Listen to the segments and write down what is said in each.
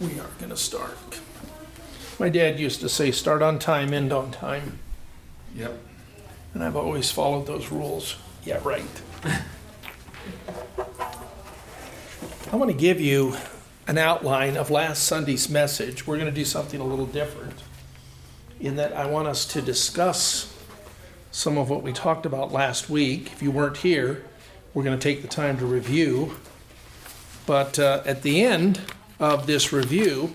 we are going to start. My dad used to say, start on time, end on time. Yep. And I've always followed those rules. Yeah, right. I want to give you an outline of last Sunday's message. We're going to do something a little different in that I want us to discuss some of what we talked about last week. If you weren't here, we're going to take the time to review. But uh, at the end of this review,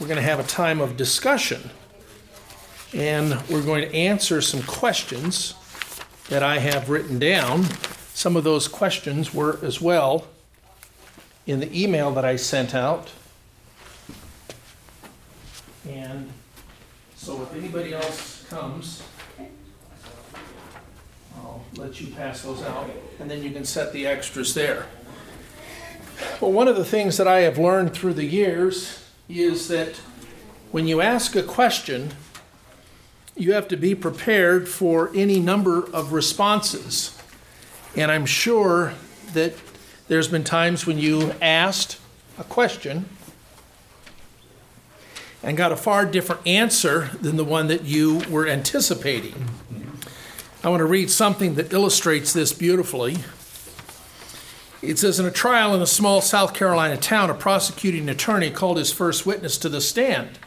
we're going to have a time of discussion. And we're going to answer some questions that I have written down. Some of those questions were as well in the email that I sent out. And so if anybody else comes, I'll let you pass those out, and then you can set the extras there. Well, one of the things that I have learned through the years is that when you ask a question, you have to be prepared for any number of responses. And I'm sure that there's been times when you asked a question and got a far different answer than the one that you were anticipating. I want to read something that illustrates this beautifully. It says In a trial in a small South Carolina town, a prosecuting attorney called his first witness to the stand.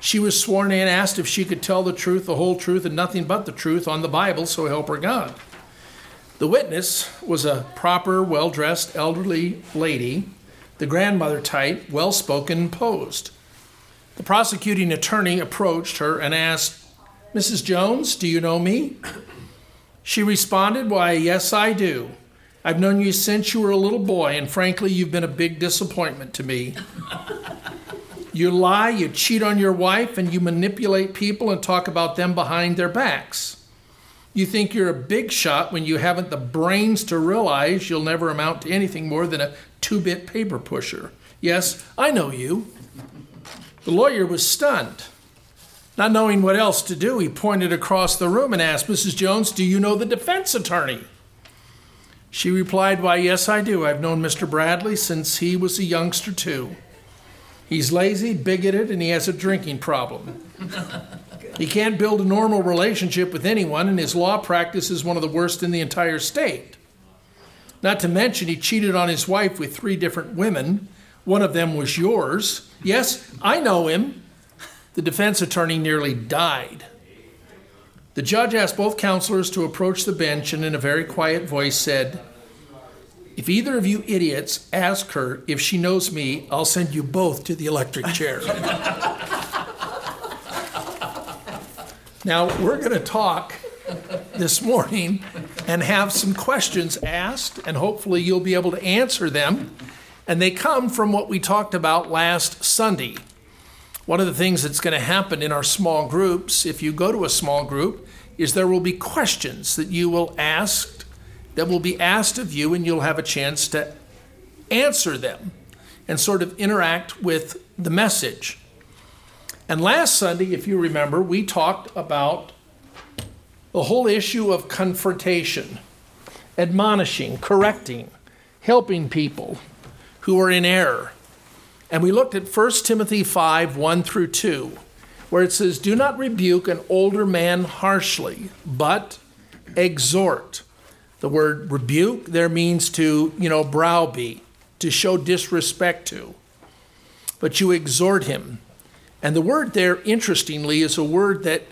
She was sworn in, asked if she could tell the truth, the whole truth, and nothing but the truth on the Bible, so help her God. The witness was a proper, well dressed, elderly lady, the grandmother type, well spoken, posed. The prosecuting attorney approached her and asked, Mrs. Jones, do you know me? She responded, Why, yes, I do. I've known you since you were a little boy, and frankly, you've been a big disappointment to me. you lie, you cheat on your wife, and you manipulate people and talk about them behind their backs. You think you're a big shot when you haven't the brains to realize you'll never amount to anything more than a two bit paper pusher. Yes, I know you. The lawyer was stunned. Not knowing what else to do, he pointed across the room and asked, Mrs. Jones, do you know the defense attorney? She replied, Why, yes, I do. I've known Mr. Bradley since he was a youngster, too. He's lazy, bigoted, and he has a drinking problem. he can't build a normal relationship with anyone, and his law practice is one of the worst in the entire state. Not to mention, he cheated on his wife with three different women. One of them was yours. Yes, I know him. The defense attorney nearly died. The judge asked both counselors to approach the bench and, in a very quiet voice, said, If either of you idiots ask her if she knows me, I'll send you both to the electric chair. now, we're going to talk this morning and have some questions asked, and hopefully you'll be able to answer them. And they come from what we talked about last Sunday. One of the things that's going to happen in our small groups, if you go to a small group, is there will be questions that you will ask, that will be asked of you, and you'll have a chance to answer them and sort of interact with the message. And last Sunday, if you remember, we talked about the whole issue of confrontation, admonishing, correcting, helping people who are in error. And we looked at 1 Timothy 5 1 through 2, where it says, Do not rebuke an older man harshly, but exhort. The word rebuke there means to, you know, browbeat, to show disrespect to. But you exhort him. And the word there, interestingly, is a word that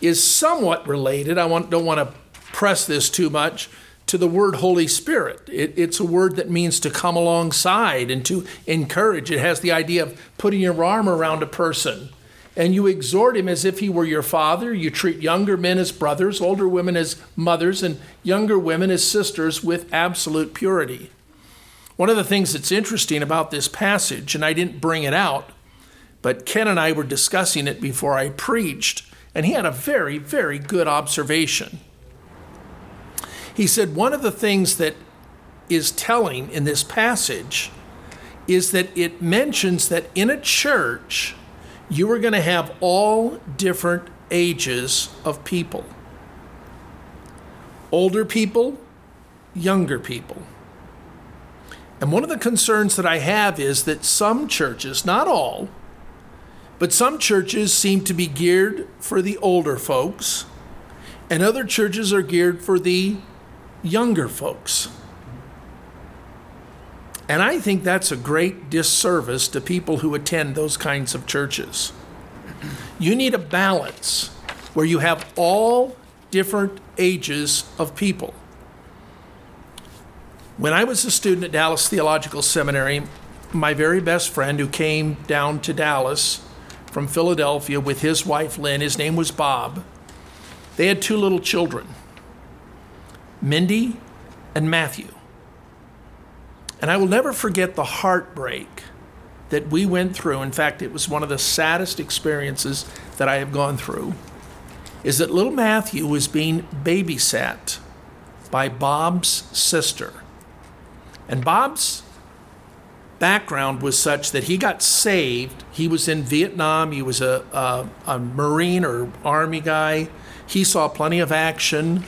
is somewhat related. I want, don't want to press this too much to the word Holy Spirit. It, it's a word that means to come alongside and to encourage. It has the idea of putting your arm around a person and you exhort him as if he were your father. You treat younger men as brothers, older women as mothers, and younger women as sisters with absolute purity. One of the things that's interesting about this passage, and I didn't bring it out, but Ken and I were discussing it before I preached, and he had a very, very good observation. He said one of the things that is telling in this passage is that it mentions that in a church, you are going to have all different ages of people older people, younger people. And one of the concerns that I have is that some churches, not all, but some churches seem to be geared for the older folks, and other churches are geared for the younger folks. And I think that's a great disservice to people who attend those kinds of churches. You need a balance where you have all different ages of people. When I was a student at Dallas Theological Seminary, my very best friend who came down to Dallas from Philadelphia with his wife Lynn, his name was Bob, they had two little children, Mindy and Matthew. And I will never forget the heartbreak that we went through. In fact, it was one of the saddest experiences that I have gone through. Is that little Matthew was being babysat by Bob's sister. And Bob's background was such that he got saved. He was in Vietnam, he was a, a, a Marine or Army guy. He saw plenty of action,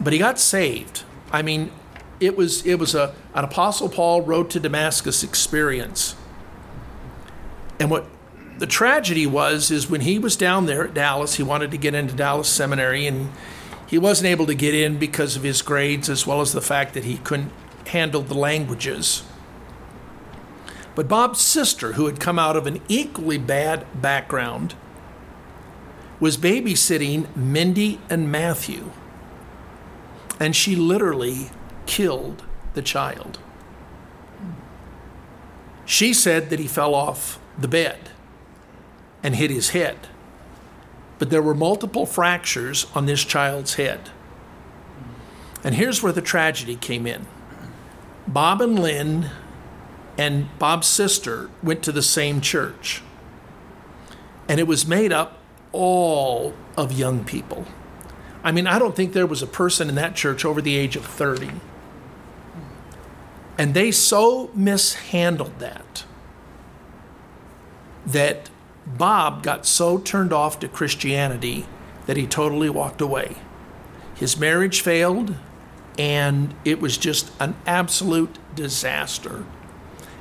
but he got saved. I mean, it was, it was a, an Apostle Paul road to Damascus experience. And what the tragedy was is when he was down there at Dallas, he wanted to get into Dallas Seminary, and he wasn't able to get in because of his grades as well as the fact that he couldn't handle the languages. But Bob's sister, who had come out of an equally bad background, was babysitting Mindy and Matthew. And she literally killed the child. She said that he fell off the bed and hit his head. But there were multiple fractures on this child's head. And here's where the tragedy came in. Bob and Lynn and Bob's sister went to the same church. And it was made up all of young people. I mean, I don't think there was a person in that church over the age of 30. And they so mishandled that that Bob got so turned off to Christianity that he totally walked away. His marriage failed, and it was just an absolute disaster.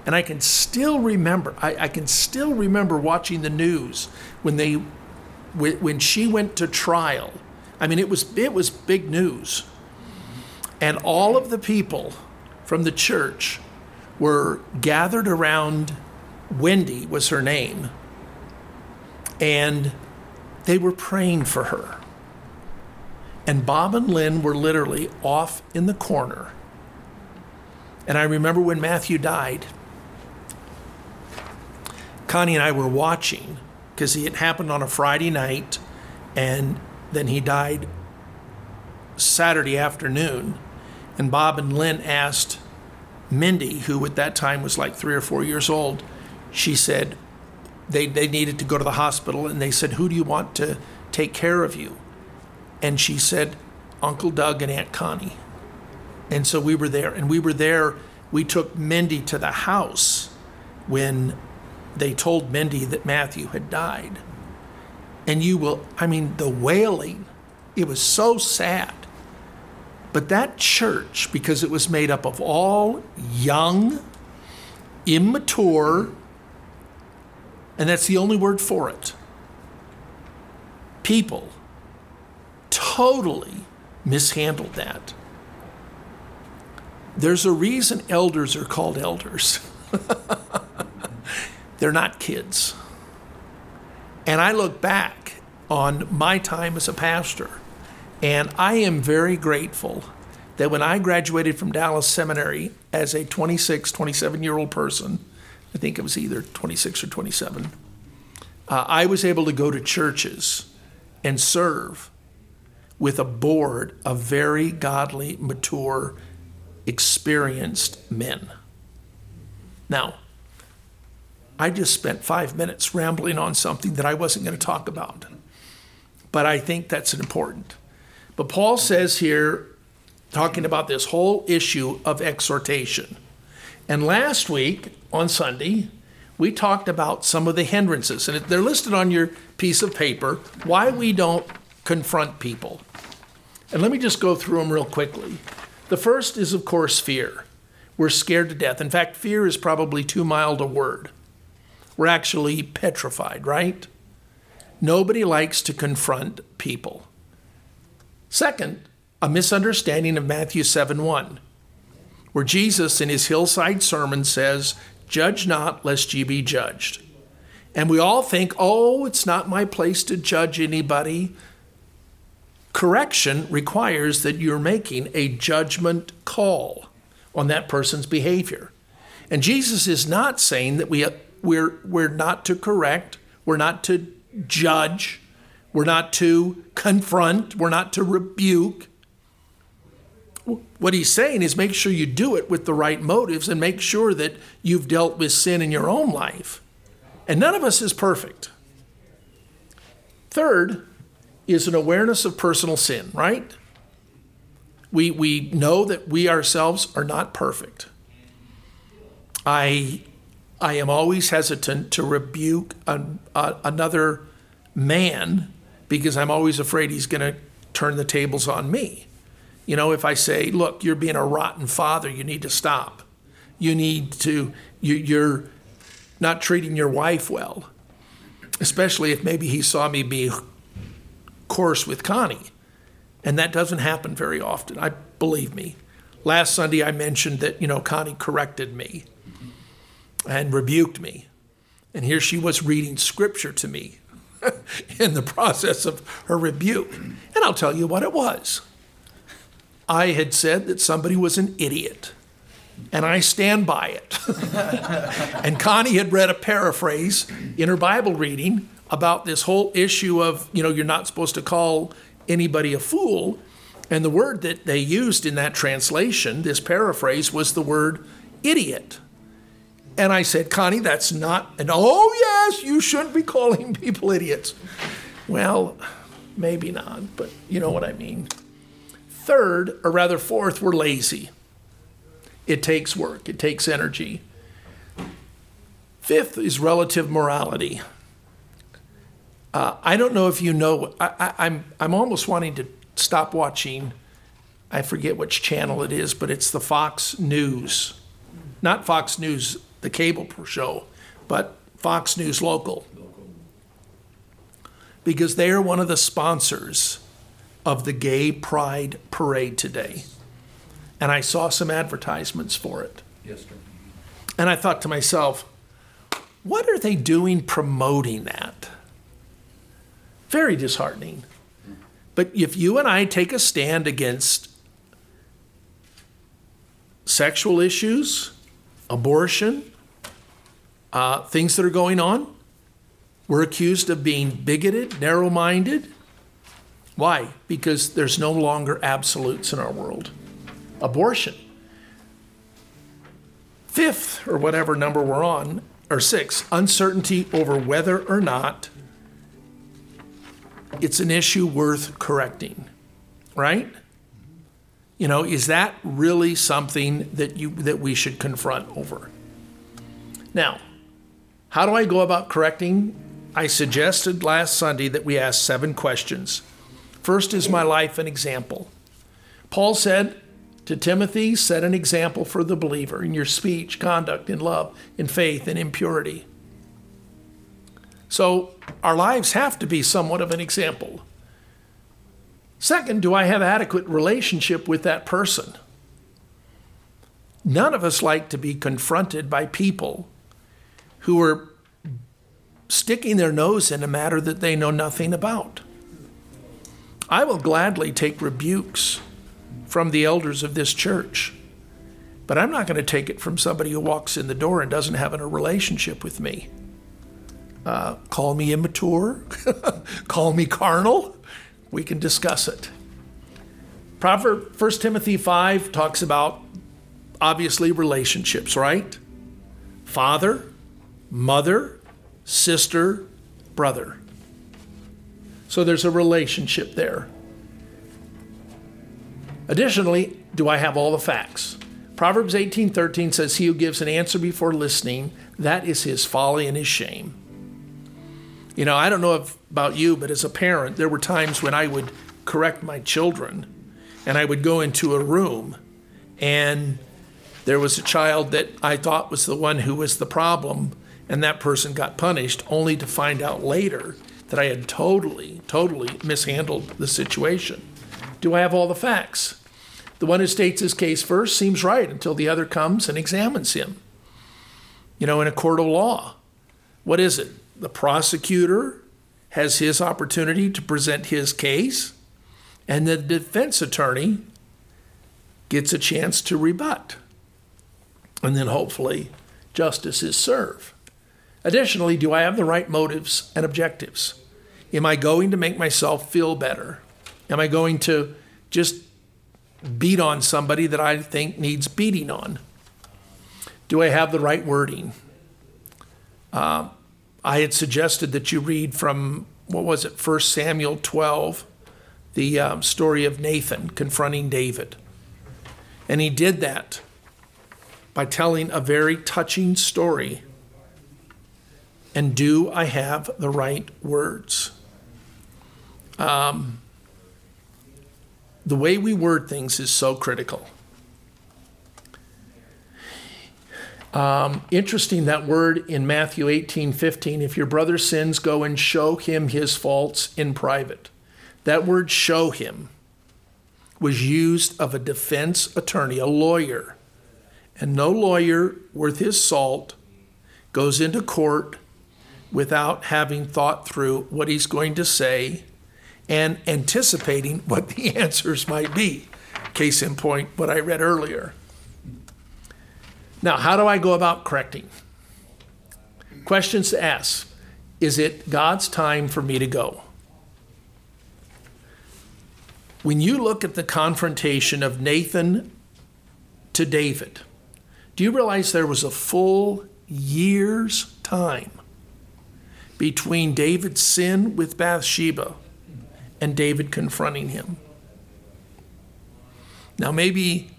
And I can still remember, I, I, can still remember watching the news when they, when she went to trial. I mean, it was it was big news, and all of the people from the church were gathered around. Wendy was her name, and they were praying for her. And Bob and Lynn were literally off in the corner. And I remember when Matthew died, Connie and I were watching because it happened on a Friday night and then he died Saturday afternoon. And Bob and Lynn asked Mindy, who at that time was like three or four years old, she said they, they needed to go to the hospital and they said, Who do you want to take care of you? and she said, Uncle Doug and Aunt Connie. And so we were there, and we were there. We took Mindy to the house when they told Mindy that Matthew had died. And you will, I mean, the wailing, it was so sad. But that church, because it was made up of all young, immature, and that's the only word for it, people totally mishandled that. There's a reason elders are called elders. They're not kids. And I look back on my time as a pastor, and I am very grateful that when I graduated from Dallas Seminary as a 26, 27 year old person, I think it was either 26 or 27, uh, I was able to go to churches and serve with a board of very godly, mature, experienced men. Now, I just spent five minutes rambling on something that I wasn't going to talk about, but I think that's important. But Paul says here, talking about this whole issue of exhortation. And last week on Sunday, we talked about some of the hindrances, and they're listed on your piece of paper why we don't confront people. And let me just go through them real quickly. The first is, of course, fear. We're scared to death. In fact, fear is probably too mild a word. We're actually petrified, right? Nobody likes to confront people. Second, a misunderstanding of Matthew 7 1, where Jesus in his hillside sermon says, Judge not, lest ye be judged. And we all think, oh, it's not my place to judge anybody. Correction requires that you're making a judgment call on that person's behavior. And Jesus is not saying that we, we're, we're not to correct, we're not to judge, we're not to confront, we're not to rebuke. What he's saying is make sure you do it with the right motives and make sure that you've dealt with sin in your own life. And none of us is perfect. Third is an awareness of personal sin, right? We, we know that we ourselves are not perfect. I, I am always hesitant to rebuke an, another man because I'm always afraid he's going to turn the tables on me. You know, if I say, look, you're being a rotten father, you need to stop. You need to, you, you're not treating your wife well, especially if maybe he saw me be coarse with Connie. And that doesn't happen very often. I believe me. Last Sunday I mentioned that, you know, Connie corrected me and rebuked me. And here she was reading scripture to me in the process of her rebuke. And I'll tell you what it was. I had said that somebody was an idiot, and I stand by it. and Connie had read a paraphrase in her Bible reading about this whole issue of, you know, you're not supposed to call anybody a fool. And the word that they used in that translation, this paraphrase, was the word idiot. And I said, Connie, that's not, and oh, yes, you shouldn't be calling people idiots. Well, maybe not, but you know what I mean. Third, or rather fourth, we're lazy. It takes work, it takes energy. Fifth is relative morality. Uh, I don't know if you know, I, I, I'm, I'm almost wanting to stop watching, I forget which channel it is, but it's the Fox News. Not Fox News the cable show, but Fox News Local. Because they are one of the sponsors of the Gay Pride Parade today. And I saw some advertisements for it. Yes, sir. And I thought to myself, what are they doing promoting that? Very disheartening. But if you and I take a stand against sexual issues, abortion, uh, things that are going on. We're accused of being bigoted, narrow minded. Why? Because there's no longer absolutes in our world. Abortion. Fifth, or whatever number we're on, or six, uncertainty over whether or not it's an issue worth correcting, right? You know, is that really something that you that we should confront over? Now, how do I go about correcting? I suggested last Sunday that we ask seven questions. First is my life an example. Paul said to Timothy, set an example for the believer in your speech, conduct, in love, in faith, and in purity. So our lives have to be somewhat of an example. Second, do I have adequate relationship with that person? None of us like to be confronted by people who are sticking their nose in a matter that they know nothing about. I will gladly take rebukes from the elders of this church, but I'm not going to take it from somebody who walks in the door and doesn't have a relationship with me. Uh, call me immature, call me carnal, we can discuss it. Proverb 1 Timothy 5 talks about obviously relationships, right? Father, mother, sister, brother. So there's a relationship there. Additionally, do I have all the facts? Proverbs 18:13 says he who gives an answer before listening, that is his folly and his shame. You know, I don't know if, about you, but as a parent, there were times when I would correct my children and I would go into a room and there was a child that I thought was the one who was the problem, and that person got punished, only to find out later that I had totally, totally mishandled the situation. Do I have all the facts? The one who states his case first seems right until the other comes and examines him. You know, in a court of law, what is it? The prosecutor has his opportunity to present his case, and the defense attorney gets a chance to rebut. And then hopefully justice is served. Additionally, do I have the right motives and objectives? Am I going to make myself feel better? Am I going to just beat on somebody that I think needs beating on? Do I have the right wording? Uh, I had suggested that you read from, what was it, 1 Samuel 12, the um, story of Nathan confronting David. And he did that by telling a very touching story. And do I have the right words? Um, the way we word things is so critical. Um, interesting that word in Matthew 18 15. If your brother sins, go and show him his faults in private. That word show him was used of a defense attorney, a lawyer. And no lawyer worth his salt goes into court without having thought through what he's going to say and anticipating what the answers might be. Case in point, what I read earlier. Now, how do I go about correcting? Questions to ask Is it God's time for me to go? When you look at the confrontation of Nathan to David, do you realize there was a full year's time between David's sin with Bathsheba and David confronting him? Now, maybe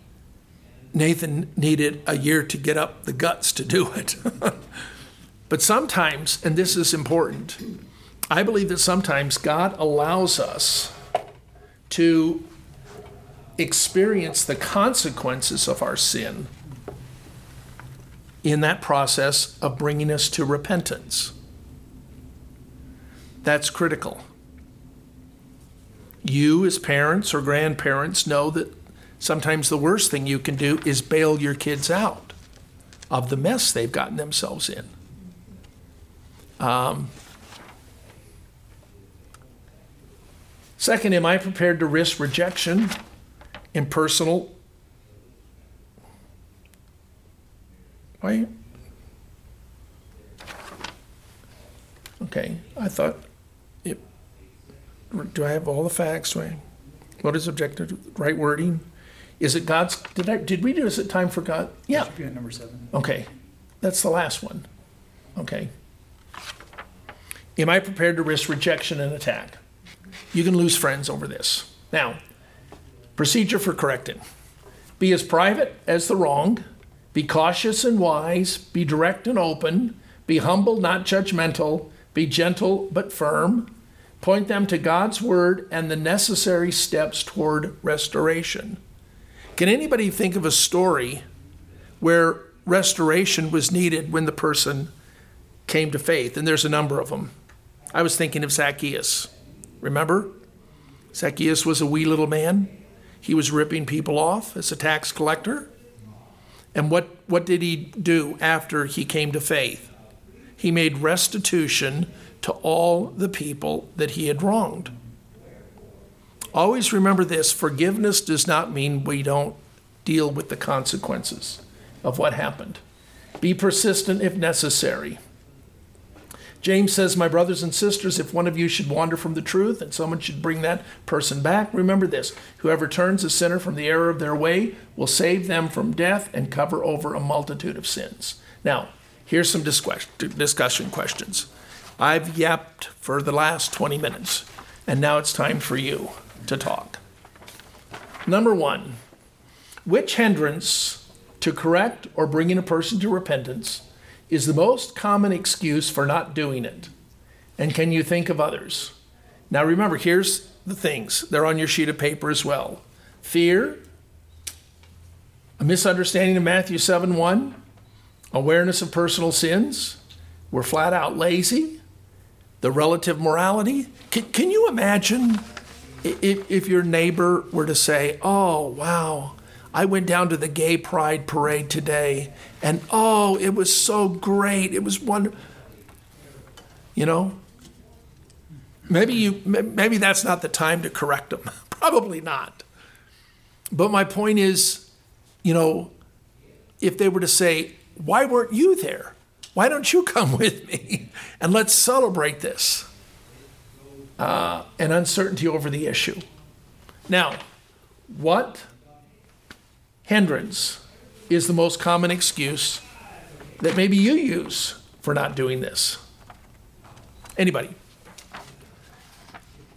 Nathan needed a year to get up the guts to do it. but sometimes, and this is important, I believe that sometimes God allows us to experience the consequences of our sin in that process of bringing us to repentance. That's critical. You, as parents or grandparents, know that sometimes the worst thing you can do is bail your kids out of the mess they've gotten themselves in. Um, second, am I prepared to risk rejection in personal? Wait. Okay, I thought, do I have all the facts? Right? What is objective? Right wording? Is it God's? Did I? Did we do? Is it time for God? Yeah. Should be at number seven. Okay, that's the last one. Okay. Am I prepared to risk rejection and attack? You can lose friends over this. Now, procedure for correcting: be as private as the wrong. Be cautious and wise. Be direct and open. Be humble, not judgmental. Be gentle but firm. Point them to God's word and the necessary steps toward restoration. Can anybody think of a story where restoration was needed when the person came to faith? And there's a number of them. I was thinking of Zacchaeus. Remember? Zacchaeus was a wee little man. He was ripping people off as a tax collector. And what, what did he do after he came to faith? He made restitution to all the people that he had wronged. Always remember this forgiveness does not mean we don't deal with the consequences of what happened. Be persistent if necessary. James says, My brothers and sisters, if one of you should wander from the truth and someone should bring that person back, remember this whoever turns a sinner from the error of their way will save them from death and cover over a multitude of sins. Now, here's some discussion questions. I've yapped for the last 20 minutes, and now it's time for you to talk. Number one, which hindrance to correct or bringing a person to repentance is the most common excuse for not doing it? And can you think of others? Now remember, here's the things. They're on your sheet of paper as well fear, A misunderstanding of Matthew 7 1, awareness of personal sins. We're flat out lazy. The relative morality. Can, can you imagine if, if your neighbor were to say, Oh, wow, I went down to the gay pride parade today, and oh, it was so great. It was wonderful. You know, maybe you maybe that's not the time to correct them. Probably not. But my point is, you know, if they were to say, "Why weren't you there? Why don't you come with me and let's celebrate this?" Uh, and uncertainty over the issue. Now, what hindrance is the most common excuse that maybe you use for not doing this? Anybody?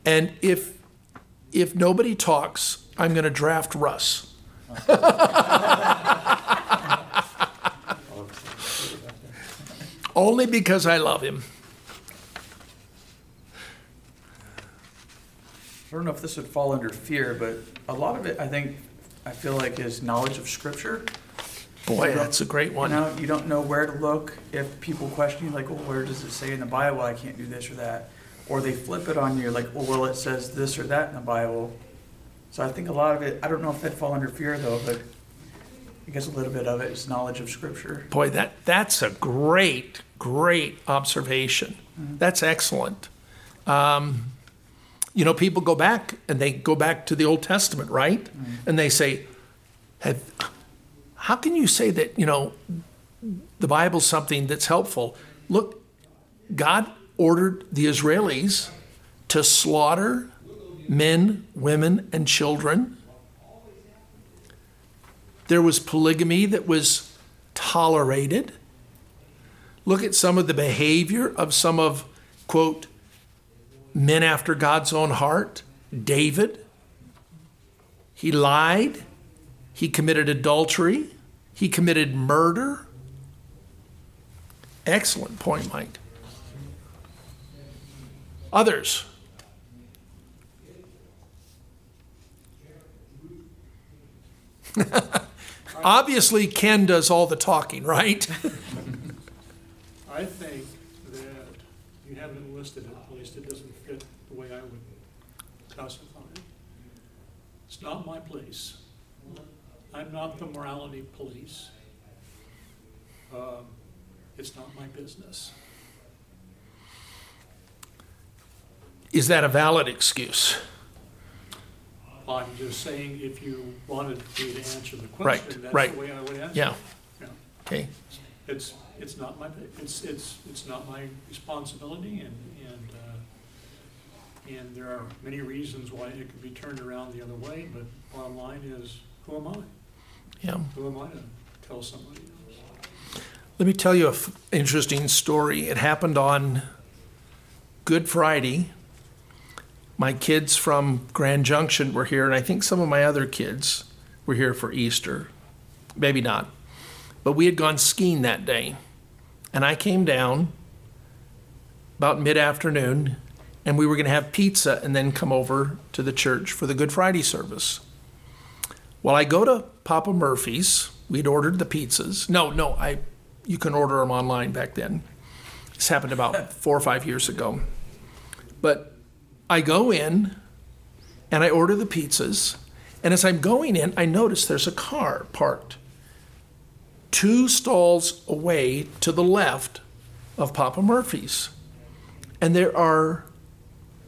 And if if nobody talks, I'm going to draft Russ. Only because I love him. I don't know if this would fall under fear, but a lot of it, I think, I feel like is knowledge of scripture. Boy, that's a great one. You know, you don't know where to look. If people question you, like, well, where does it say in the Bible I can't do this or that? Or they flip it on you, like, well, well, it says this or that in the Bible. So I think a lot of it, I don't know if that fall under fear though, but I guess a little bit of it is knowledge of scripture. Boy, that that's a great, great observation. Mm-hmm. That's excellent. Um, you know, people go back and they go back to the Old Testament, right? Mm-hmm. And they say, have, how can you say that, you know, the Bible's something that's helpful? Look, God ordered the Israelis to slaughter men, women, and children. There was polygamy that was tolerated. Look at some of the behavior of some of, quote, men after God's own heart. David, he lied, he committed adultery, he committed murder. Excellent point, Mike. Others. Obviously, Ken does all the talking, right? I think that you haven't listed it, at least it doesn't fit the way I would classify it. It's not my place. I'm not the morality police. Um, It's not my business. Is that a valid excuse? I'm just saying, if you wanted me to answer the Right, question, that's right. the way I would answer. Yeah, Yeah. okay. It's, it's not my, it's, it's, it's not my responsibility and, and, uh, and there are many reasons why it could be turned around the other way, but bottom line is, who am I? Yeah. Who am I to tell somebody else? Let me tell you an f- interesting story. It happened on Good Friday. My kids from Grand Junction were here, and I think some of my other kids were here for Easter. Maybe not. But we had gone skiing that day. And I came down about mid afternoon, and we were going to have pizza and then come over to the church for the Good Friday service. Well, I go to Papa Murphy's. We'd ordered the pizzas. No, no, I you can order them online back then. This happened about four or five years ago. But I go in and I order the pizzas. And as I'm going in, I notice there's a car parked two stalls away to the left of Papa Murphy's. And there are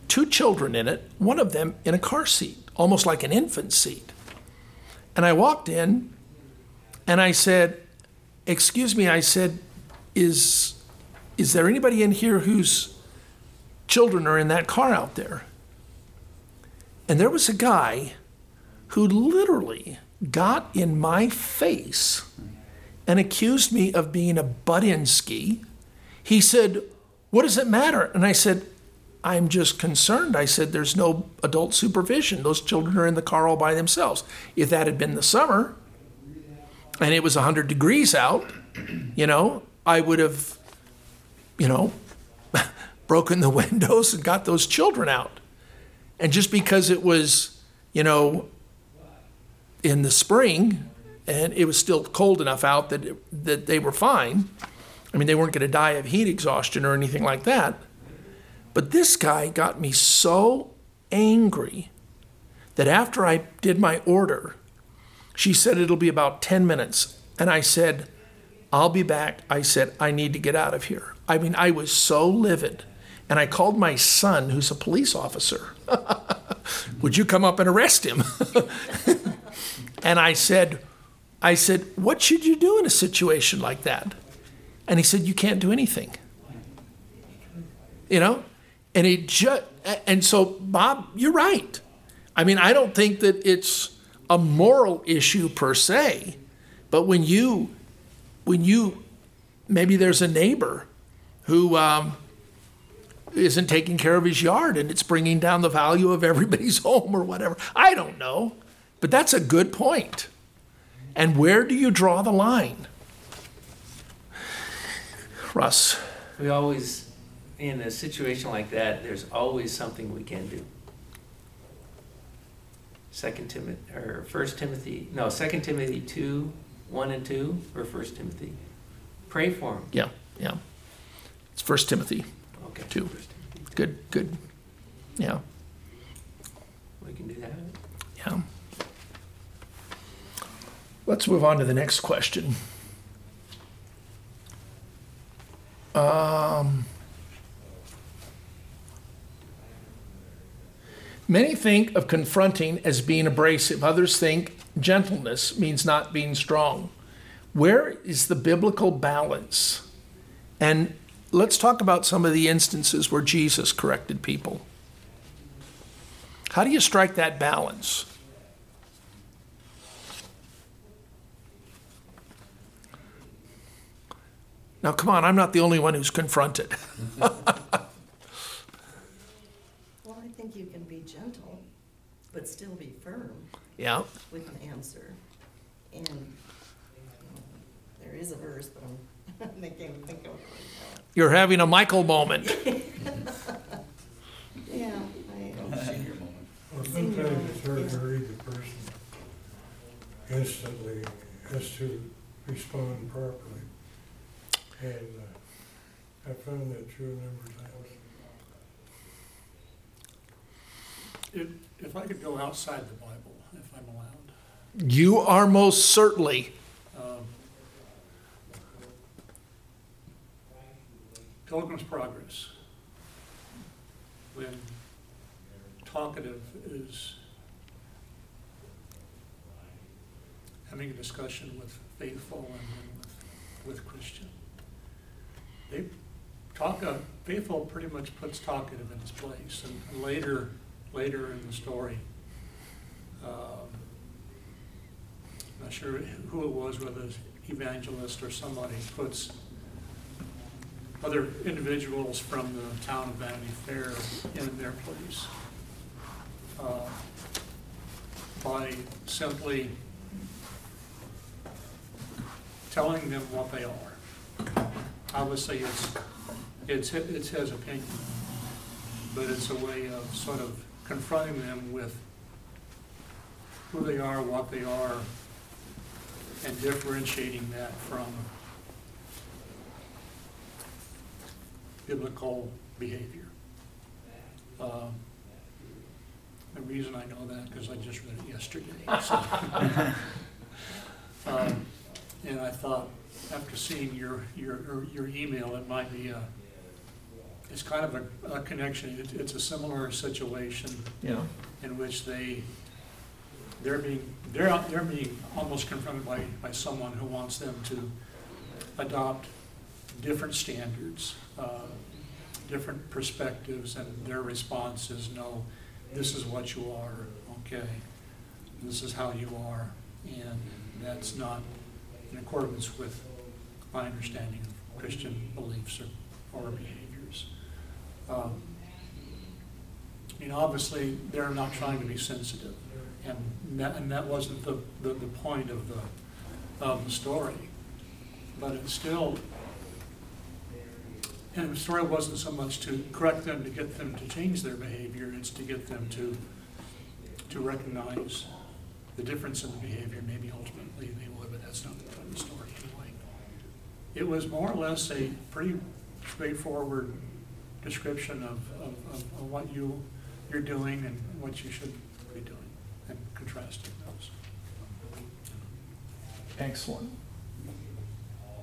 two children in it, one of them in a car seat, almost like an infant seat. And I walked in and I said, Excuse me, I said, Is, is there anybody in here whose children are in that car out there? And there was a guy who literally got in my face and accused me of being a buttinsky. He said, What does it matter? And I said, I'm just concerned. I said, There's no adult supervision. Those children are in the car all by themselves. If that had been the summer and it was 100 degrees out, you know, I would have, you know, broken the windows and got those children out. And just because it was, you know, in the spring, and it was still cold enough out that, it- that they were fine. I mean, they weren't going to die of heat exhaustion or anything like that. But this guy got me so angry that after I did my order, she said it'll be about 10 minutes. And I said, I'll be back. I said, I need to get out of here. I mean, I was so livid. And I called my son, who's a police officer. Would you come up and arrest him? and I said, I said, what should you do in a situation like that? And he said, you can't do anything. You know? And he just, and so, Bob, you're right. I mean, I don't think that it's a moral issue per se, but when you, when you, maybe there's a neighbor who um, isn't taking care of his yard and it's bringing down the value of everybody's home or whatever. I don't know, but that's a good point. And where do you draw the line? Russ. We always, in a situation like that, there's always something we can do. Second Timothy, or First Timothy, no, Second Timothy two, one and two, or First Timothy. Pray for him. Yeah, yeah. It's First Timothy. Okay. Timothy. Good, good. Yeah, We can do that. yeah. Let's move on to the next question. Um, many think of confronting as being abrasive. Others think gentleness means not being strong. Where is the biblical balance? And let's talk about some of the instances where Jesus corrected people. How do you strike that balance? Now, come on, I'm not the only one who's confronted. Well, I think you can be gentle, but still be firm Yeah, with an answer. And um, there is a verse, but I'm making think of it right you're having a Michael moment. Yeah, I, Well, sometimes it's hard to read the person instantly as to respond properly. And uh, I found that true a number of times. If, if I could go outside the Bible, if I'm allowed. You are most certainly. Um, Pilgrim's Progress. When talkative is having a discussion with faithful and with, with Christian. They talk, uh, faithful pretty much puts talkative in his place and later, later in the story, um, not sure who it was, whether evangelist or somebody, puts other individuals from the town of Vanity Fair in their place. uh, By simply telling them what they are. Obviously, it's, it's, it's his opinion, but it's a way of sort of confronting them with who they are, what they are, and differentiating that from biblical behavior. Um, The reason I know that, because I just read it yesterday. so. Um, And I thought, after seeing your, your, your email, it might be a, it's kind of a, a connection. It- It's a similar situation Yeah. in which they, they're being, they're, they're being almost confronted by, by someone who wants them to adopt different standards, uh, different perspectives, and their response is, no, this is what you are, okay? This is how you are, and that's not in accordance with my understanding of Christian beliefs or, or behaviors. Um, I obviously, they're not trying to be sensitive, and that, and that wasn't the, the, the point of the, of the story. But it's still, and the story wasn't so much to correct them, to get them to change their behavior, it's to get them to, to recognize the difference in the behavior, maybe ultimately they would but that's not the point of the story anyway. It was more or less a pretty straightforward description of, of, of of what you, you're doing and what you should be doing, and contrasting those. Excellent.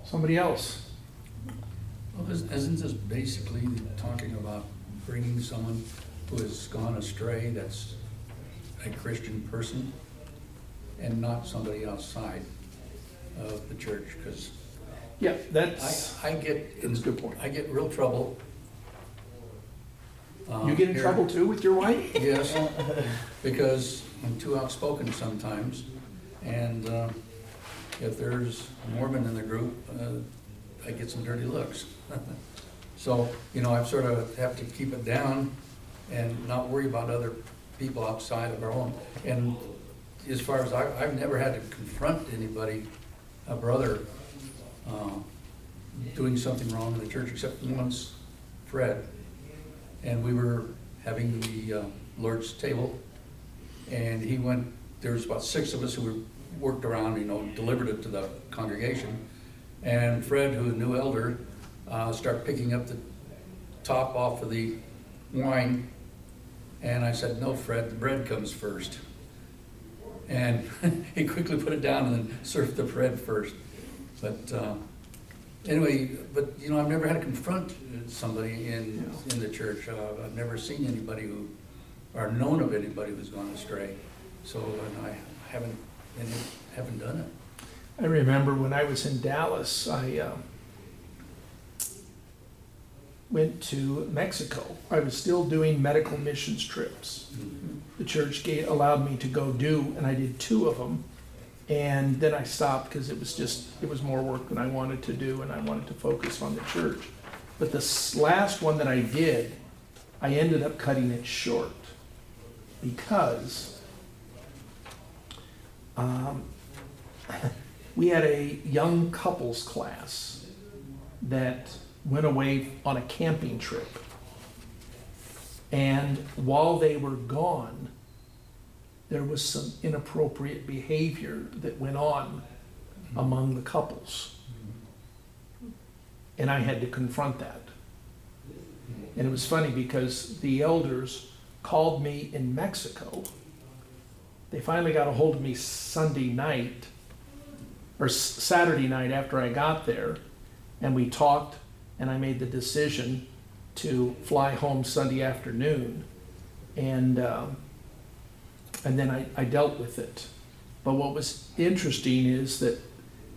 Somebody else? Well, is- isn't this basically talking about bringing someone who has gone astray, that's a Christian person, and not somebody outside of the church? Because Yeah, I, that's, I get, That's a good point. I get real trouble. uh, you get in here. trouble too with your wife? Yes, because I'm too outspoken sometimes, and uh, if there's a Mormon in the group, uh, I get some dirty looks. So, you know, I sort of have to keep it down and not worry about other people outside of our own. And as far as, I, I've never had to confront anybody, a brother, uh, doing something wrong in the church, except once Fred. And we were having the uh, Lord's table, and he went, there was about six of us who were, worked around, you know, delivered it to the congregation. And Fred, who's a new elder, uh, started picking up the top off of the wine. And I said, no, Fred, the bread comes first. And he quickly put it down and then served the bread first. But, uh, anyway, but, you know, I've never had to confront somebody in, in the church. Uh, I've never seen anybody who, or known of anybody who's gone astray. So, and I haven't, and haven't done it. I remember when I was in Dallas, I um, went to Mexico. I was still doing medical missions trips. The church gave, allowed me to go do, and I did two of them. And then I stopped because it was just, it was more work than I wanted to do, and I wanted to focus on the church. But this last one that I did, I ended up cutting it short because um, we had a young couples class that went away on a camping trip. And while they were gone, there was some inappropriate behavior that went on among the couples. And I had to confront that. And it was funny because the elders called me in Mexico. They finally got a hold of me Sunday night or Saturday night after I got there, and we talked, and I made the decision to fly home Sunday afternoon, and um, and then I, I dealt with it. But what was interesting is that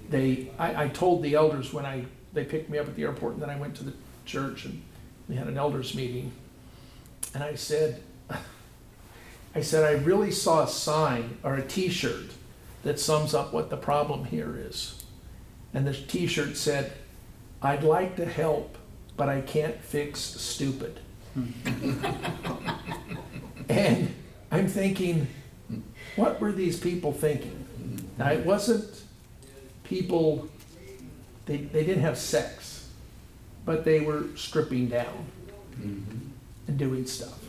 they I, I told the elders when I they picked me up at the airport, and then I went to the church and we had an elders meeting, and I said. I said, I really saw a sign or a T-shirt that sums up what the problem here is. And the T-shirt said, I'd like to help, but I can't fix stupid. and I'm thinking, what were these people thinking? Now, it wasn't people, they, they didn't have sex, but they were stripping down and doing stuff.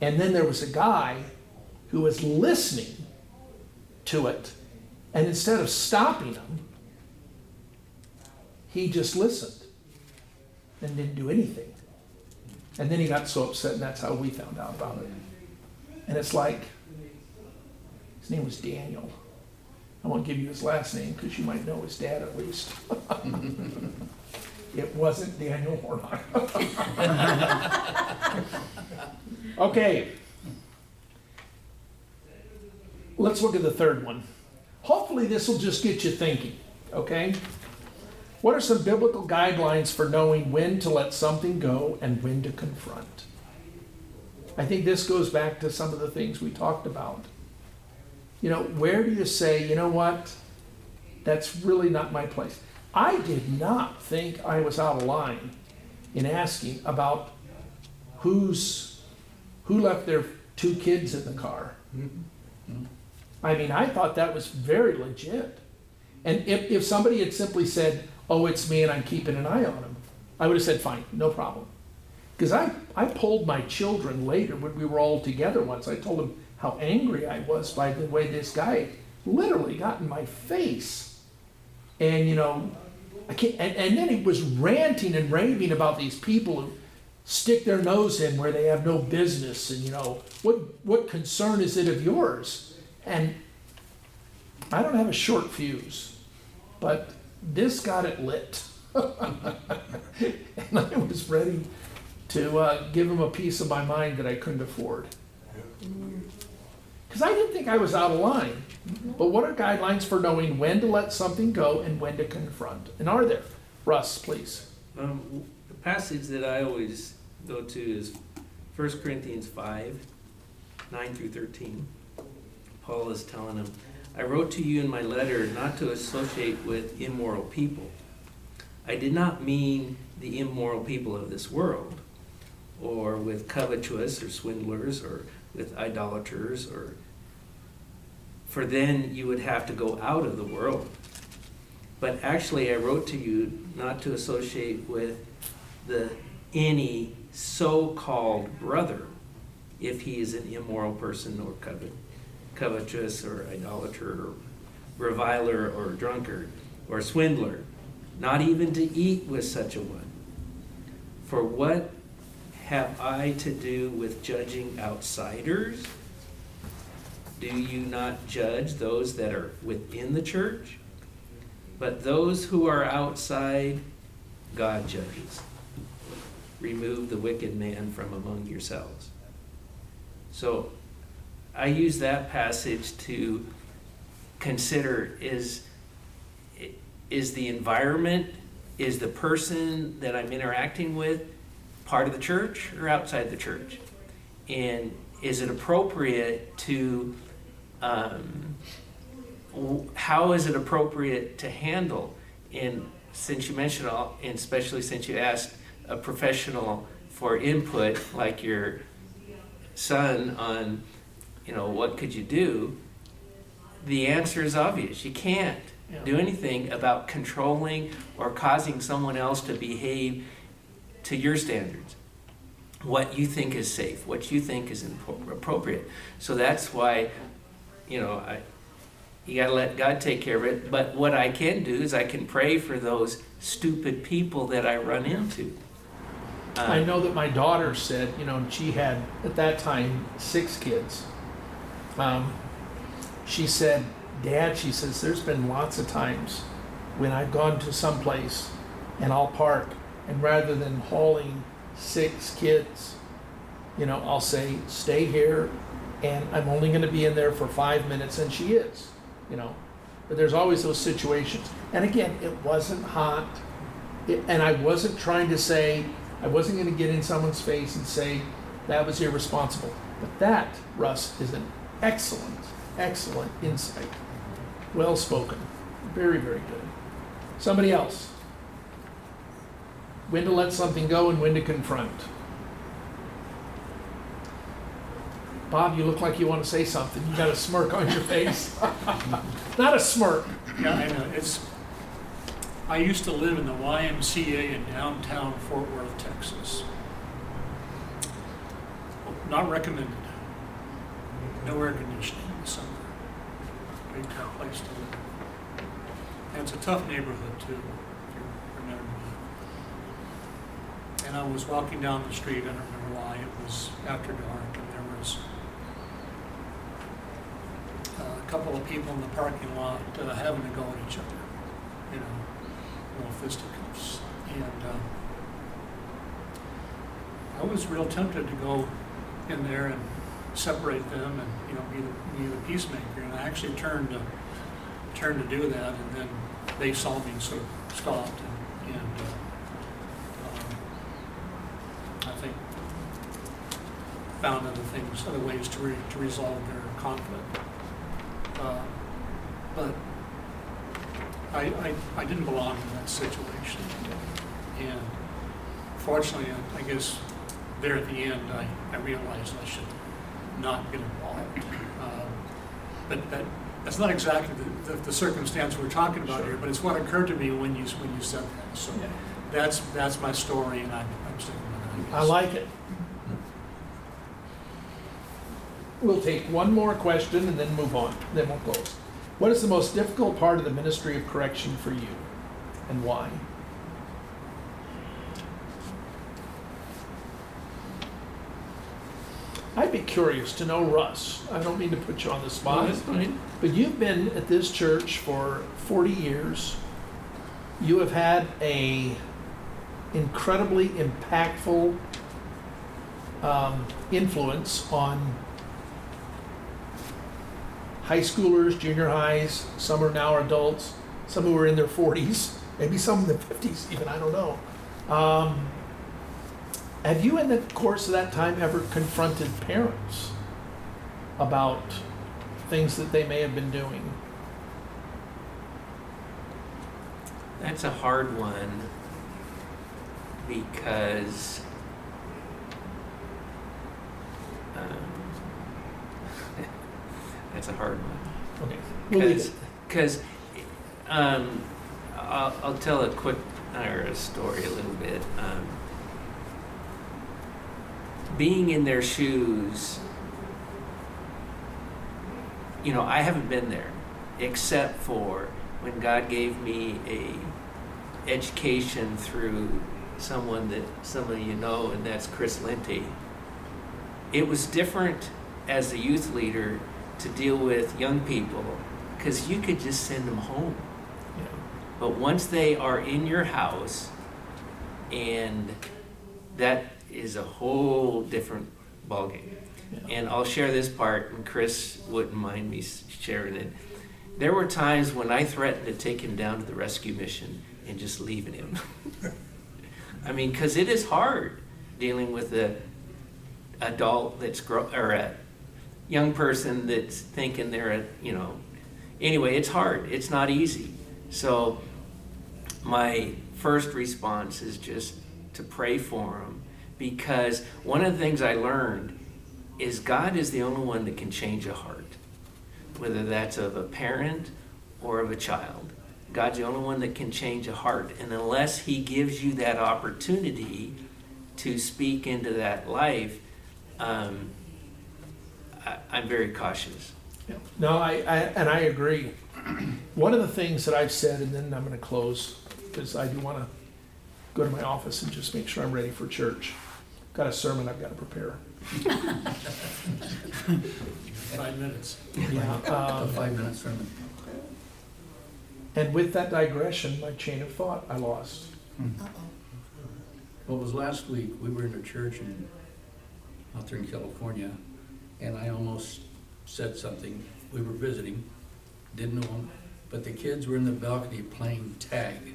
And then there was a guy who was listening to it, and instead of stopping him, he just listened and didn't do anything. And then he got so upset, and that's how we found out about it. And it's like, his name was Daniel. I won't give you his last name because you might know his dad at least. it wasn't Daniel Hornock. okay. Let's look at the third one. Hopefully, this will just get you thinking, okay? What are some biblical guidelines for knowing when to let something go and when to confront? I think this goes back to some of the things we talked about. You know, where do you say, you know what, that's really not my place? I did not think I was out of line in asking about who's who left their two kids in the car. Mm-hmm. Mm-hmm. I mean, I thought that was very legit. And if, if somebody had simply said, oh, it's me and I'm keeping an eye on him, I would have said, fine, no problem. Because I, I pulled my children later when we were all together once. I told them how angry I was by the way this guy literally got in my face. And, you know, I can't, and, and then he was ranting and raving about these people who stick their nose in where they have no business and, you know, what, what concern is it of yours? And I don't have a short fuse, but this got it lit. And I was ready to, uh, give him a piece of my mind that I couldn't afford. Cause I didn't think I was out of line. But what are guidelines for knowing when to let something go and when to confront? And are there? Russ, please. Um, the passage that I always go to is First Corinthians five, nine through thirteen. Paul is telling him, I wrote to you in my letter not to associate with immoral people. I did not mean the immoral people of this world, or with covetous or swindlers, or with idolaters, or for then you would have to go out of the world. But actually, I wrote to you not to associate with the any so-called brother if he is an immoral person or covet, covetous or idolater or reviler or drunkard or swindler, not even to eat with such a one. For what have I to do with judging outsiders? Do you not judge those that are within the church? But those who are outside, God judges. Remove the wicked man from among yourselves. So I use that passage to consider is, is the environment, is the person that I'm interacting with part of the church or outside the church? And is it appropriate to, um, how is it appropriate to handle? And since you mentioned all, and especially since you asked a professional for input, like your son on, you know, what could you do? The answer is obvious. You can't do anything about controlling or causing someone else to behave to your standards. What you think is safe, what you think is impro- appropriate. So that's why, you know, I, you got to let God take care of it. But what I can do is I can pray for those stupid people that I run into. Uh, I know that my daughter said, you know, she had at that time six kids. Um, she said, Dad, she says, there's been lots of times when I've gone to some place and I'll park, and rather than hauling six kids, you know, I'll say, stay here, and I'm only going to be in there for five minutes, and she is, you know. But there's always those situations. And again, it wasn't hot, it, and I wasn't trying to say, I wasn't going to get in someone's face and say that was irresponsible. But that, Russ, is an excellent, excellent insight. Well spoken. Very, very good. Somebody else. When to let something go and when to confront. Bob, you look like you want to say something. You got a smirk on your face. Not a smirk. Yeah, I know, it's, I used to live in the YMCA in downtown Fort Worth, Texas. Not recommended. No air conditioning in the summer. Big tough place to live. And it's a tough neighborhood too, if you remember. And I was walking down the street, I don't remember why, it was after dark, and there was uh, a couple of people in the parking lot uh, having to go at each other, you know, little fisticuffs. And uh, I was real tempted to go in there and separate them and, you know, be the, be the peacemaker. And I actually turned to, turned to do that, and then they saw me and sort of stopped and, and uh, um, I think found other things, other ways to, re- to resolve their conflict. Uh, But I, I, I didn't belong in that situation. And fortunately, I guess there at the end, I, I realized I should not get involved. Um, But that, that's not exactly the, the- the circumstance we're talking about here, but it's what occurred to me when you, when you said that. So that's, that's my story, and I'm, I'm sticking with it. I like it. We'll take one more question and then move on, then we'll close. What is the most difficult part of the ministry of correction for you? and why? I'd be curious to know, Russ. I don't mean to put you on the spot. But you've been at this church for 40 years. You have had a incredibly impactful um, influence on high schoolers, junior highs. Some are now adults. Some who are in their 40s, maybe some in their 50s, even. I don't know. Um, have you, in the course of that time, ever confronted parents about things that they may have been doing? That's a hard one because um, that's a hard one. Okay. Because um, I'll, I'll tell a quick or a story a little bit. Um, being in their shoes, you know, I haven't been there except for when God gave me a education through someone that some of you know, and that's Chris Linty. It was different as a youth leader to deal with young people because you could just send them home. Yeah. But once they are in your house, and that is a whole different ballgame. Yeah. And I'll share this part, and Chris wouldn't mind me sharing it. There were times when I threatened to take him down to the rescue mission and just leaving him. I mean, because it is hard dealing with a adult that's grow or a young person that's thinking they're a you know. Anyway, it's hard. It's not easy. So my first response is just to pray for them because one of the things I learned is God is the only one that can change a heart, whether that's of a parent or of a child. God's the only one that can change a heart. And unless He gives you that opportunity to speak into that life, um, I, I'm very cautious. Yeah. No, I, I, and I agree. One of the things that I've said, and then I'm gonna close, because I do wanna go to my office and just make sure I'm ready for church. Got a sermon I've gotta prepare. Five minutes. Yeah. A um, five-minute sermon. And with that digression, my chain of thought, I lost. Uh-oh. Well, it was last week, we were in a church in, out there in California, and I almost said something. We were visiting, didn't know them, but the kids were in the balcony playing tag.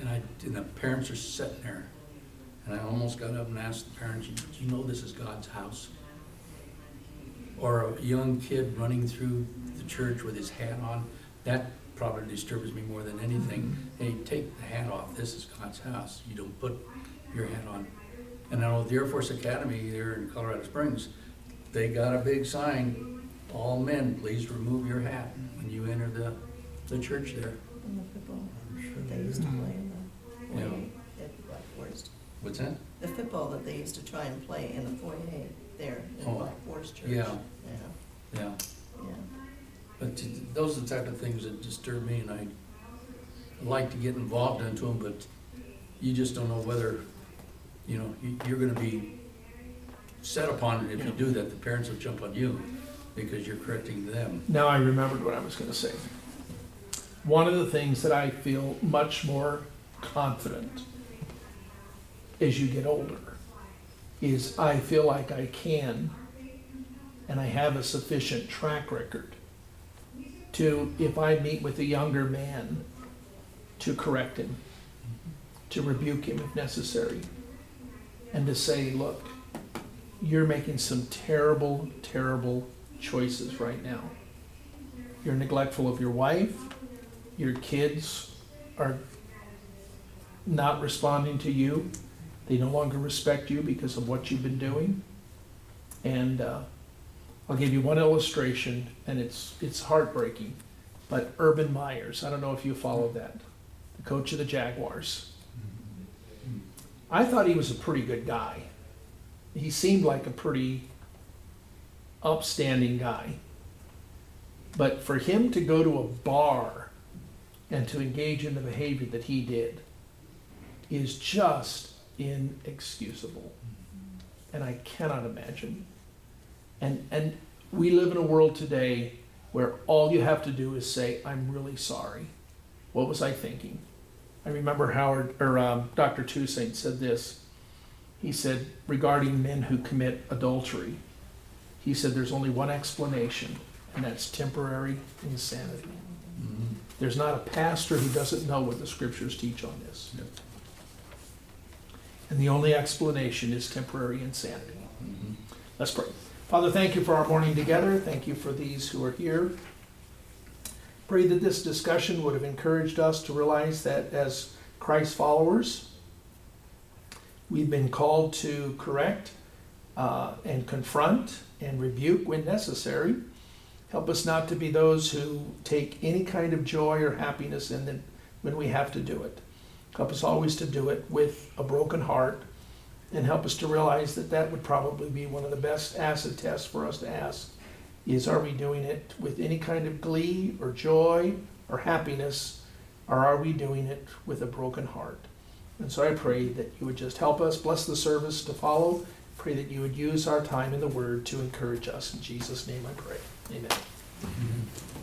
And I, and the parents are sitting there, and I almost got up and asked the parents, do you know this is God's house? Or a young kid running through the church with his hat on, that probably disturbs me more than anything. Mm-hmm. Hey, take the hat off, this is God's house, you don't put your hat on. And I know the Air Force Academy there in Colorado Springs, they got a big sign, all men, please remove your hat when you enter the, the church there. And the football, that they used to play in the Yeah. foyer at the Black Forest. What's that? The football that they used to try and play in the foyer there in Oh, Black Forest Church. yeah. Yeah, Yeah, yeah. but t- those are the type of things that disturb me, and I like to get involved into them, but you just don't know whether, you know, you, you're gonna be set upon it if you do that, the parents will jump on you because you're correcting them. Now I remembered what I was gonna say. One of the things that I feel much more confident as you get older is I feel like I can and I have a sufficient track record to, if I meet with a younger man, to correct him, to rebuke him if necessary, and to say, look, you're making some terrible, terrible choices right now. You're neglectful of your wife, your kids are not responding to you, they no longer respect you because of what you've been doing. And uh, I'll give you one illustration, and it's, it's heartbreaking. But Urban Meyers, I don't know if you follow that, the coach of the Jaguars. I thought he was a pretty good guy. He seemed like a pretty upstanding guy. But for him to go to a bar and to engage in the behavior that he did is just inexcusable. And I cannot imagine. And, and we live in a world today where all you have to do is say, I'm really sorry. What was I thinking? I remember Howard, or um, Dr. Toussaint said this. He said, regarding men who commit adultery, he said there's only one explanation, and that's temporary insanity. Mhm. There's not a pastor who doesn't know what the scriptures teach on this. Yep. And the only explanation is temporary insanity. Mhm. Let's pray. Father, thank you for our morning together. Thank you for these who are here. Pray that this discussion would have encouraged us to realize that as Christ followers, we've been called to correct uh, and confront and rebuke when necessary. Help us not to be those who take any kind of joy or happiness in it when we have to do it. Help us always to do it with a broken heart and help us to realize that that would probably be one of the best acid tests for us to ask is are we doing it with any kind of glee or joy or happiness or are we doing it with a broken heart? And so i pray that you would just help us bless the service to follow. Pray that you would use our time in the word to encourage us. In jesus name i pray. Amen. Mhm.